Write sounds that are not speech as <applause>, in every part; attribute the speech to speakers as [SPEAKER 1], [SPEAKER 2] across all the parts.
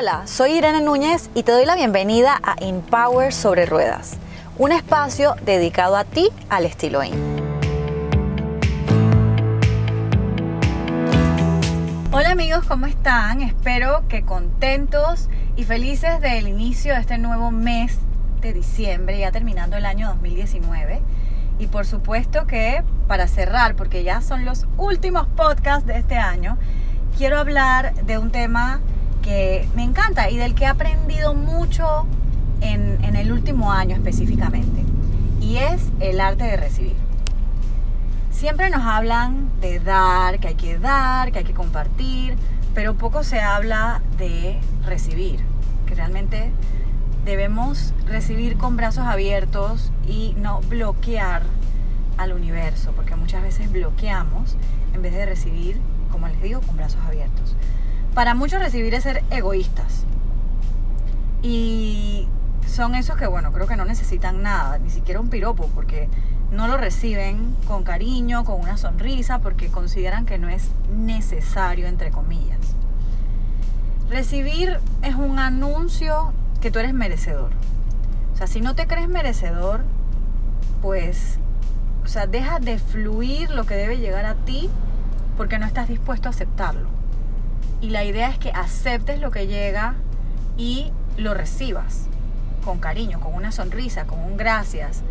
[SPEAKER 1] Hola, soy Irene Núñez y te doy la bienvenida a Empower sobre Ruedas, un espacio dedicado a ti al estilo IN. Hola amigos, ¿cómo están? Espero que contentos y felices del inicio de este nuevo mes de diciembre, ya terminando el año 2019. Y por supuesto que para cerrar, porque ya son los últimos podcasts de este año, quiero hablar de un tema que me encanta y del que he aprendido mucho en, en el último año específicamente. Y es el arte de recibir. Siempre nos hablan de dar, que hay que dar, que hay que compartir, pero poco se habla de recibir, que realmente debemos recibir con brazos abiertos y no bloquear al universo, porque muchas veces bloqueamos en vez de recibir, como les digo, con brazos abiertos. Para muchos recibir es ser egoístas. Y son esos que, bueno, creo que no necesitan nada, ni siquiera un piropo, porque no lo reciben con cariño, con una sonrisa, porque consideran que no es necesario, entre comillas. Recibir es un anuncio que tú eres merecedor. O sea, si no te crees merecedor, pues, o sea, deja de fluir lo que debe llegar a ti porque no estás dispuesto a aceptarlo. Y la idea es que aceptes lo que llega y lo recibas con cariño, con una sonrisa, con un gracias.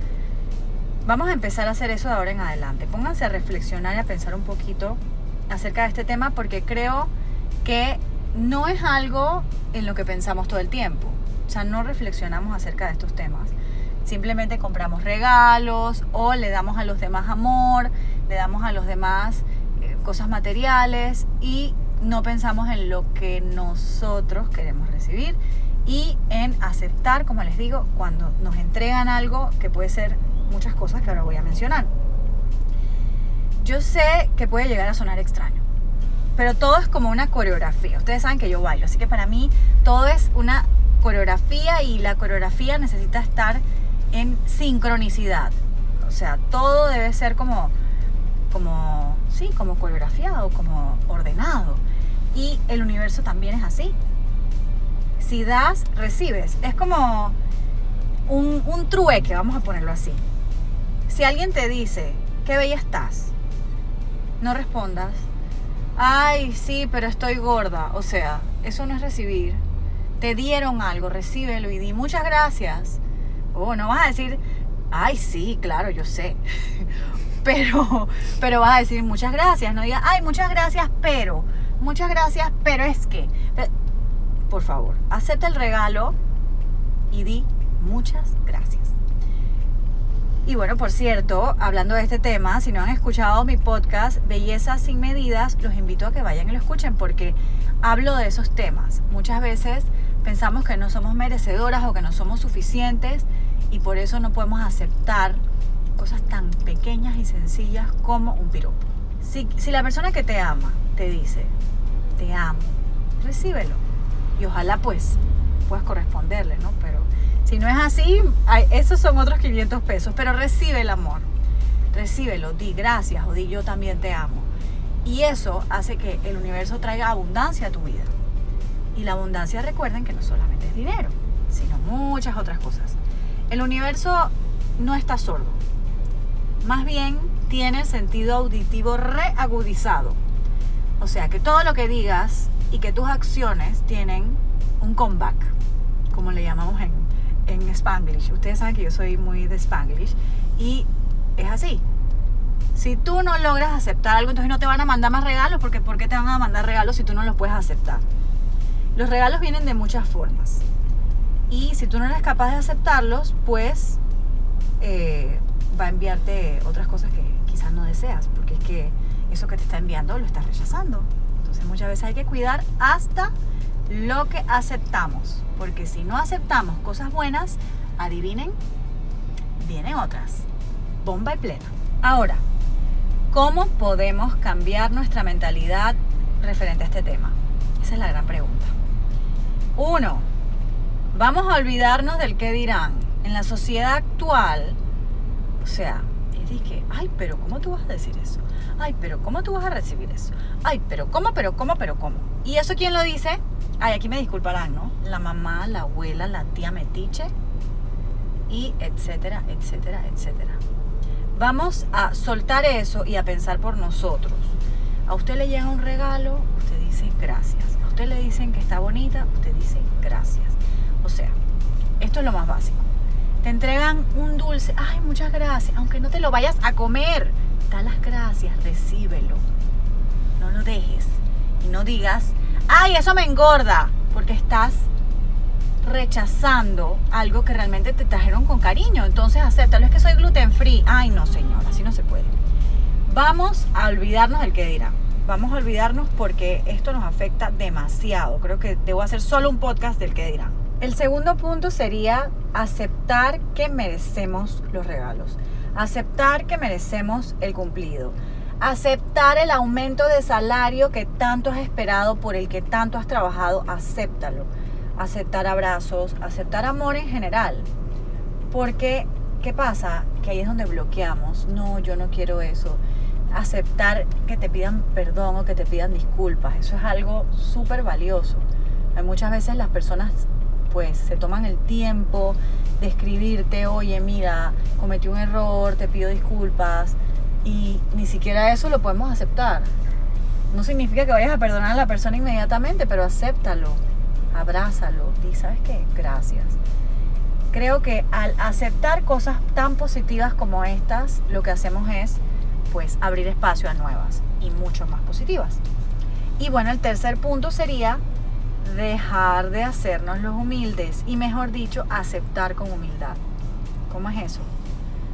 [SPEAKER 1] Vamos a empezar a hacer eso de ahora en adelante. Pónganse a reflexionar y a pensar un poquito acerca de este tema porque creo que no es algo en lo que pensamos todo el tiempo. O sea, no reflexionamos acerca de estos temas. Simplemente compramos regalos o le damos a los demás amor, le damos a los demás eh, cosas materiales y no pensamos en lo que nosotros queremos recibir y en aceptar, como les digo, cuando nos entregan algo que puede ser muchas cosas que ahora voy a mencionar. Yo sé que puede llegar a sonar extraño, pero todo es como una coreografía. Ustedes saben que yo bailo, así que para mí todo es una coreografía y la coreografía necesita estar en sincronicidad. O sea, todo debe ser como, como, sí, como coreografiado, como ordenado. Y el universo también es así. Si das, recibes. Es como un, un trueque, vamos a ponerlo así. Si alguien te dice, qué bella estás, no respondas, ay, sí, pero estoy gorda. O sea, eso no es recibir te dieron algo, recíbelo y di muchas gracias. O no vas a decir, ay, sí, claro, yo sé. <laughs> pero, pero vas a decir muchas gracias. No digas, ay, muchas gracias, pero, muchas gracias, pero es que. Por favor, acepta el regalo y di muchas gracias. Y bueno, por cierto, hablando de este tema, si no han escuchado mi podcast Belleza sin medidas, los invito a que vayan y lo escuchen porque hablo de esos temas. Muchas veces pensamos que no somos merecedoras o que no somos suficientes y por eso no podemos aceptar cosas tan pequeñas y sencillas como un piropo. Si, si la persona que te ama te dice, te amo, recíbelo. Y ojalá pues puedas corresponderle, ¿no? Pero si no es así, esos son otros 500 pesos. Pero recibe el amor. Recíbelo, di gracias o di yo también te amo. Y eso hace que el universo traiga abundancia a tu vida. Y la abundancia, recuerden que no solamente es dinero, sino muchas otras cosas. El universo no está sordo. Más bien tiene sentido auditivo reagudizado. O sea que todo lo que digas y que tus acciones tienen un comeback, como le llamamos en, en Spanglish. Ustedes saben que yo soy muy de Spanglish. Y es así. Si tú no logras aceptar algo, entonces no te van a mandar más regalos, porque ¿por qué te van a mandar regalos si tú no los puedes aceptar? Los regalos vienen de muchas formas. Y si tú no eres capaz de aceptarlos, pues eh, va a enviarte otras cosas que quizás no deseas, porque es que eso que te está enviando lo estás rechazando. Entonces muchas veces hay que cuidar hasta lo que aceptamos, porque si no aceptamos cosas buenas, adivinen, vienen otras. Bomba y plena. Ahora, ¿cómo podemos cambiar nuestra mentalidad referente a este tema? Esa es la gran pregunta. Uno, vamos a olvidarnos del qué dirán. En la sociedad actual, o sea, y que, ay, pero ¿cómo tú vas a decir eso? Ay, pero ¿cómo tú vas a recibir eso? Ay, pero ¿cómo, pero cómo, pero cómo? ¿Y eso quién lo dice? Ay, aquí me disculparán, ¿no? La mamá, la abuela, la tía metiche y etcétera, etcétera, etcétera. Vamos a soltar eso y a pensar por nosotros. A usted le llega un regalo, usted dice gracias. A usted le dicen que está bonita, usted dice gracias. O sea, esto es lo más básico. Te entregan un dulce, ay, muchas gracias, aunque no te lo vayas a comer, da las gracias, recíbelo. No lo dejes y no digas, ay, eso me engorda, porque estás rechazando algo que realmente te trajeron con cariño. Entonces acéptalo, es que soy gluten free. Ay, no, señor, así no se puede. Vamos a olvidarnos del que dirán. Vamos a olvidarnos porque esto nos afecta demasiado. Creo que debo hacer solo un podcast del que dirán. El segundo punto sería aceptar que merecemos los regalos. Aceptar que merecemos el cumplido. Aceptar el aumento de salario que tanto has esperado, por el que tanto has trabajado, acéptalo aceptar abrazos, aceptar amor en general. Porque, ¿qué pasa? Que ahí es donde bloqueamos. No, yo no quiero eso. Aceptar que te pidan perdón o que te pidan disculpas. Eso es algo súper valioso. Muchas veces las personas pues se toman el tiempo de escribirte, oye, mira, cometí un error, te pido disculpas. Y ni siquiera eso lo podemos aceptar. No significa que vayas a perdonar a la persona inmediatamente, pero acéptalo abrázalo, di, ¿sabes qué? Gracias. Creo que al aceptar cosas tan positivas como estas, lo que hacemos es pues abrir espacio a nuevas y mucho más positivas. Y bueno, el tercer punto sería dejar de hacernos los humildes y mejor dicho, aceptar con humildad. ¿Cómo es eso?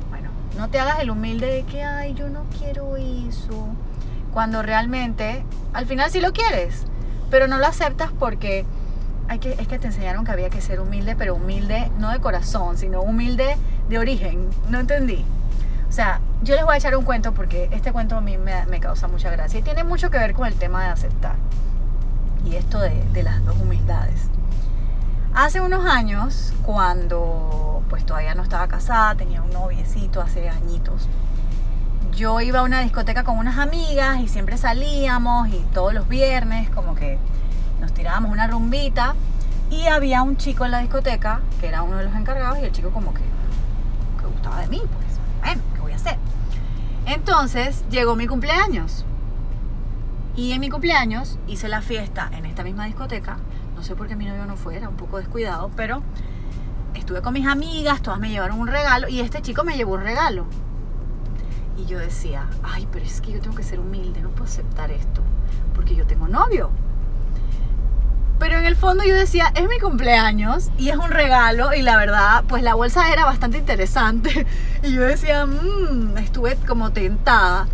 [SPEAKER 1] Bueno, no te hagas el humilde de que, ay, yo no quiero eso. Cuando realmente, al final sí lo quieres, pero no lo aceptas porque que, es que te enseñaron que había que ser humilde, pero humilde no de corazón, sino humilde de origen. No entendí. O sea, yo les voy a echar un cuento porque este cuento a mí me, causa mucha gracia y tiene mucho que ver con el tema de aceptar y esto de, de las dos humildades. Hace unos años, cuando pues todavía no estaba casada, tenía un noviecito hace añitos, yo iba a una discoteca con unas amigas y siempre salíamos y todos los viernes como que nos tirábamos una rumbita y había un chico en la discoteca que era uno de los encargados y el chico como que, que gustaba de mí, pues bueno, ¿qué voy a hacer? Entonces llegó mi cumpleaños y en mi cumpleaños hice la fiesta en esta misma discoteca. No sé por qué mi novio no fue, era un poco descuidado, pero estuve con mis amigas, todas me llevaron un regalo y este chico me llevó un regalo. Y yo decía, ay, pero es que yo tengo que ser humilde, no puedo aceptar esto, porque yo tengo novio. Pero en el fondo yo decía, es mi cumpleaños y es un regalo y la verdad, pues la bolsa era bastante interesante. <laughs> Y yo decía, mmm, estuve como tentada.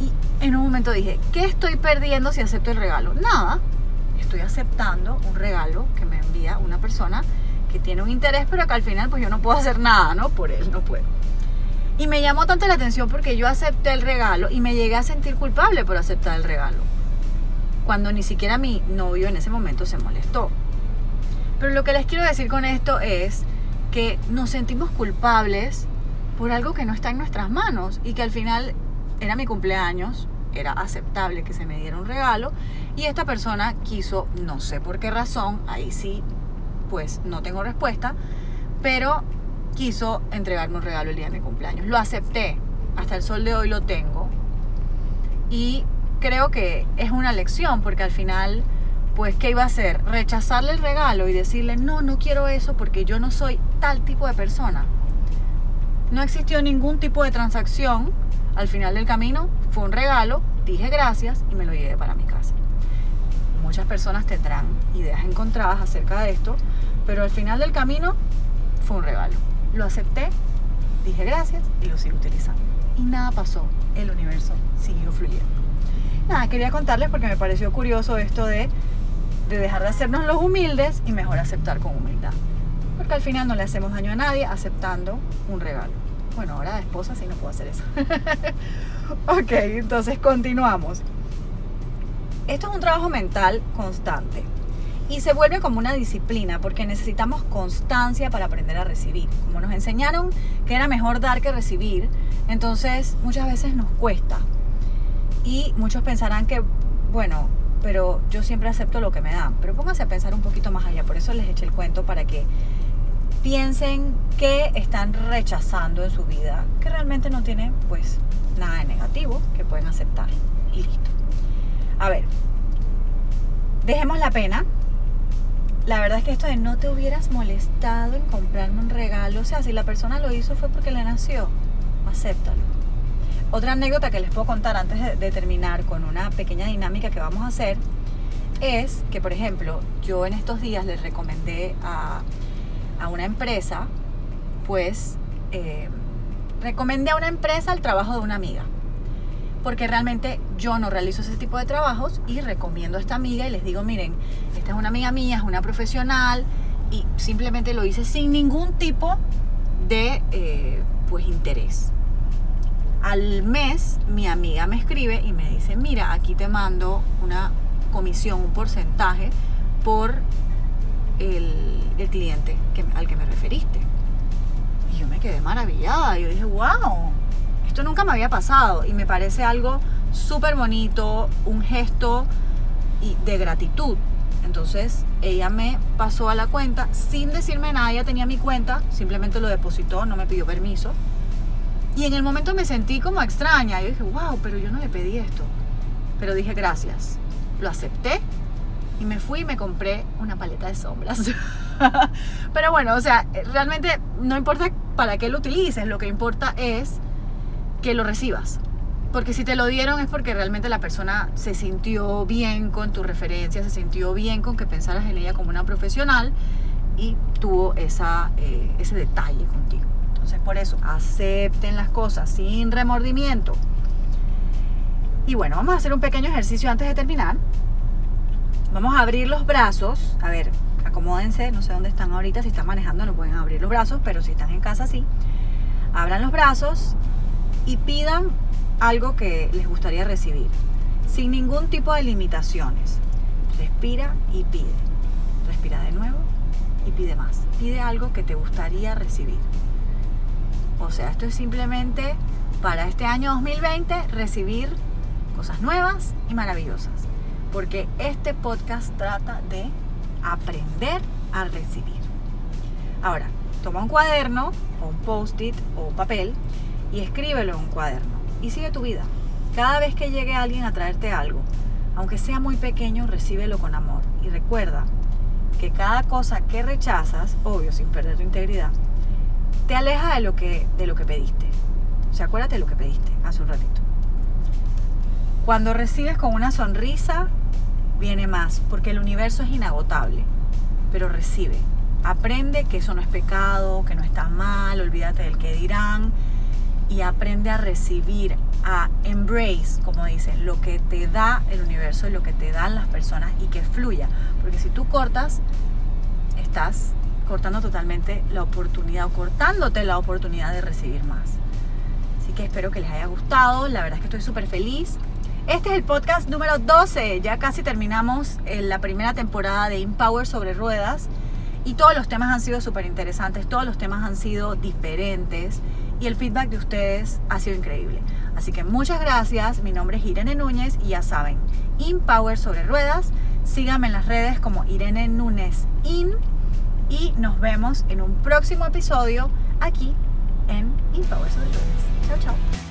[SPEAKER 1] Y en un momento dije, ¿qué estoy perdiendo si acepto el regalo? Nada, estoy aceptando un regalo que me envía una persona que tiene un interés, pero que al final pues yo no puedo hacer nada, ¿no? Por él, no puedo. Y me llamó tanto la atención porque yo acepté el regalo y me llegué a sentir culpable por aceptar el regalo cuando ni siquiera mi novio en ese momento se molestó. Pero lo que les quiero decir con esto es que nos sentimos culpables por algo que no está en nuestras manos y que al final era mi cumpleaños, era aceptable que se me diera un regalo y esta persona quiso, no sé por qué razón, ahí sí, pues no tengo respuesta, pero quiso entregarme un regalo el día de mi cumpleaños. Lo acepté, hasta el sol de hoy lo tengo y creo que es una lección, porque al final, pues, ¿qué iba a hacer? Rechazarle el regalo y decirle, no, no quiero eso porque yo no soy tal tipo de persona. No existió ningún tipo de transacción. Al final del camino fue un regalo, dije gracias y me lo llevé para mi casa. Muchas personas tendrán ideas encontradas acerca de esto, pero al final del camino fue un regalo. Lo acepté, dije gracias y lo sigo utilizando. Y nada pasó, el universo siguió fluyendo nada, quería contarles porque me pareció curioso esto de, dejar de hacernos los humildes y mejor aceptar con humildad. Porque al final no le hacemos daño a nadie aceptando un regalo. Bueno, ahora de esposa sí no puedo hacer eso. <laughs> ok, entonces continuamos. Esto es un trabajo mental constante. Y se vuelve como una disciplina porque necesitamos constancia para aprender a recibir. Como nos enseñaron que era mejor dar que recibir, entonces muchas veces nos cuesta. Y muchos pensarán que, bueno, pero yo siempre acepto lo que me dan. Pero pónganse a pensar un poquito más allá. Por eso les eché el cuento para que piensen que están rechazando en su vida, que realmente no tiene pues nada de negativo, que pueden aceptar. Y listo. A ver, dejemos la pena. La verdad es que esto de no te hubieras molestado en comprarme un regalo, o sea, si la persona lo hizo fue porque le nació, acéptalo. Otra anécdota que les puedo contar antes de, terminar con una pequeña dinámica que vamos a hacer es que, por ejemplo, yo en estos días les recomendé a, una empresa, pues, eh, recomendé a una empresa el trabajo de una amiga porque realmente yo no realizo ese tipo de trabajos y recomiendo a esta amiga y les digo, miren, esta es una amiga mía, es una profesional y simplemente lo hice sin ningún tipo de eh, pues interés. Al mes mi amiga me escribe y me dice, mira, aquí te mando una comisión, un porcentaje por el, cliente al que me referiste. Y yo me quedé maravillada, yo dije, wow, esto nunca me había pasado y me parece algo súper bonito, un gesto de gratitud. Entonces ella me pasó a la cuenta sin decirme nada, ella tenía mi cuenta, simplemente lo depositó, no me pidió permiso. Y en el momento me sentí como extraña, yo dije, wow, pero yo no le pedí esto. Pero dije gracias, lo acepté y me fui y me compré una paleta de sombras. <laughs> pero bueno, o sea, realmente no importa para qué lo utilices, lo que importa es que lo recibas. Porque si te lo dieron es porque realmente la persona se sintió bien con tu referencia, se sintió bien con que pensaras en ella como una profesional y tuvo esa, eh, ese detalle contigo. Entonces por eso, acepten las cosas sin remordimiento. Y bueno, vamos a hacer un pequeño ejercicio antes de terminar. Vamos a abrir los brazos. A ver, acomódense, no sé dónde están ahorita, si están manejando no pueden abrir los brazos, pero si están en casa sí. Abran los brazos y pidan algo que les gustaría recibir, sin ningún tipo de limitaciones. Respira y pide. Respira de nuevo y pide más. Pide algo que te gustaría recibir. O sea, esto es simplemente para este año 2020 recibir cosas nuevas y maravillosas. Porque este podcast trata de aprender a recibir. Ahora, toma un cuaderno o un post-it o papel y escríbelo en un cuaderno y sigue tu vida. Cada vez que llegue alguien a traerte algo, aunque sea muy pequeño, recíbelo con amor. Y recuerda que cada cosa que rechazas, obvio sin perder tu integridad, te aleja de lo que, de lo que pediste. O sea, acuérdate de lo que pediste hace un ratito. Cuando recibes con una sonrisa, viene más, porque el universo es inagotable. Pero recibe. Aprende que eso no es pecado, que no está mal, olvídate del que dirán y aprende a recibir, a embrace, como dicen, lo que te da el universo y lo que te dan las personas y que fluya. Porque si tú cortas, estás cortando totalmente la oportunidad o cortándote la oportunidad de recibir más. Así que espero que les haya gustado. La verdad es que estoy súper feliz. Este es el podcast número 12. Ya casi terminamos la primera temporada de Empower sobre ruedas. Y todos los temas han sido súper interesantes. Todos los temas han sido diferentes y el feedback de ustedes ha sido increíble. Así que muchas gracias. Mi nombre es Irene Núñez y ya saben, Empower sobre ruedas. Síganme en las redes como Irene Núñez In y nos vemos en un próximo episodio aquí en Empower sobre ruedas. Chao, chao.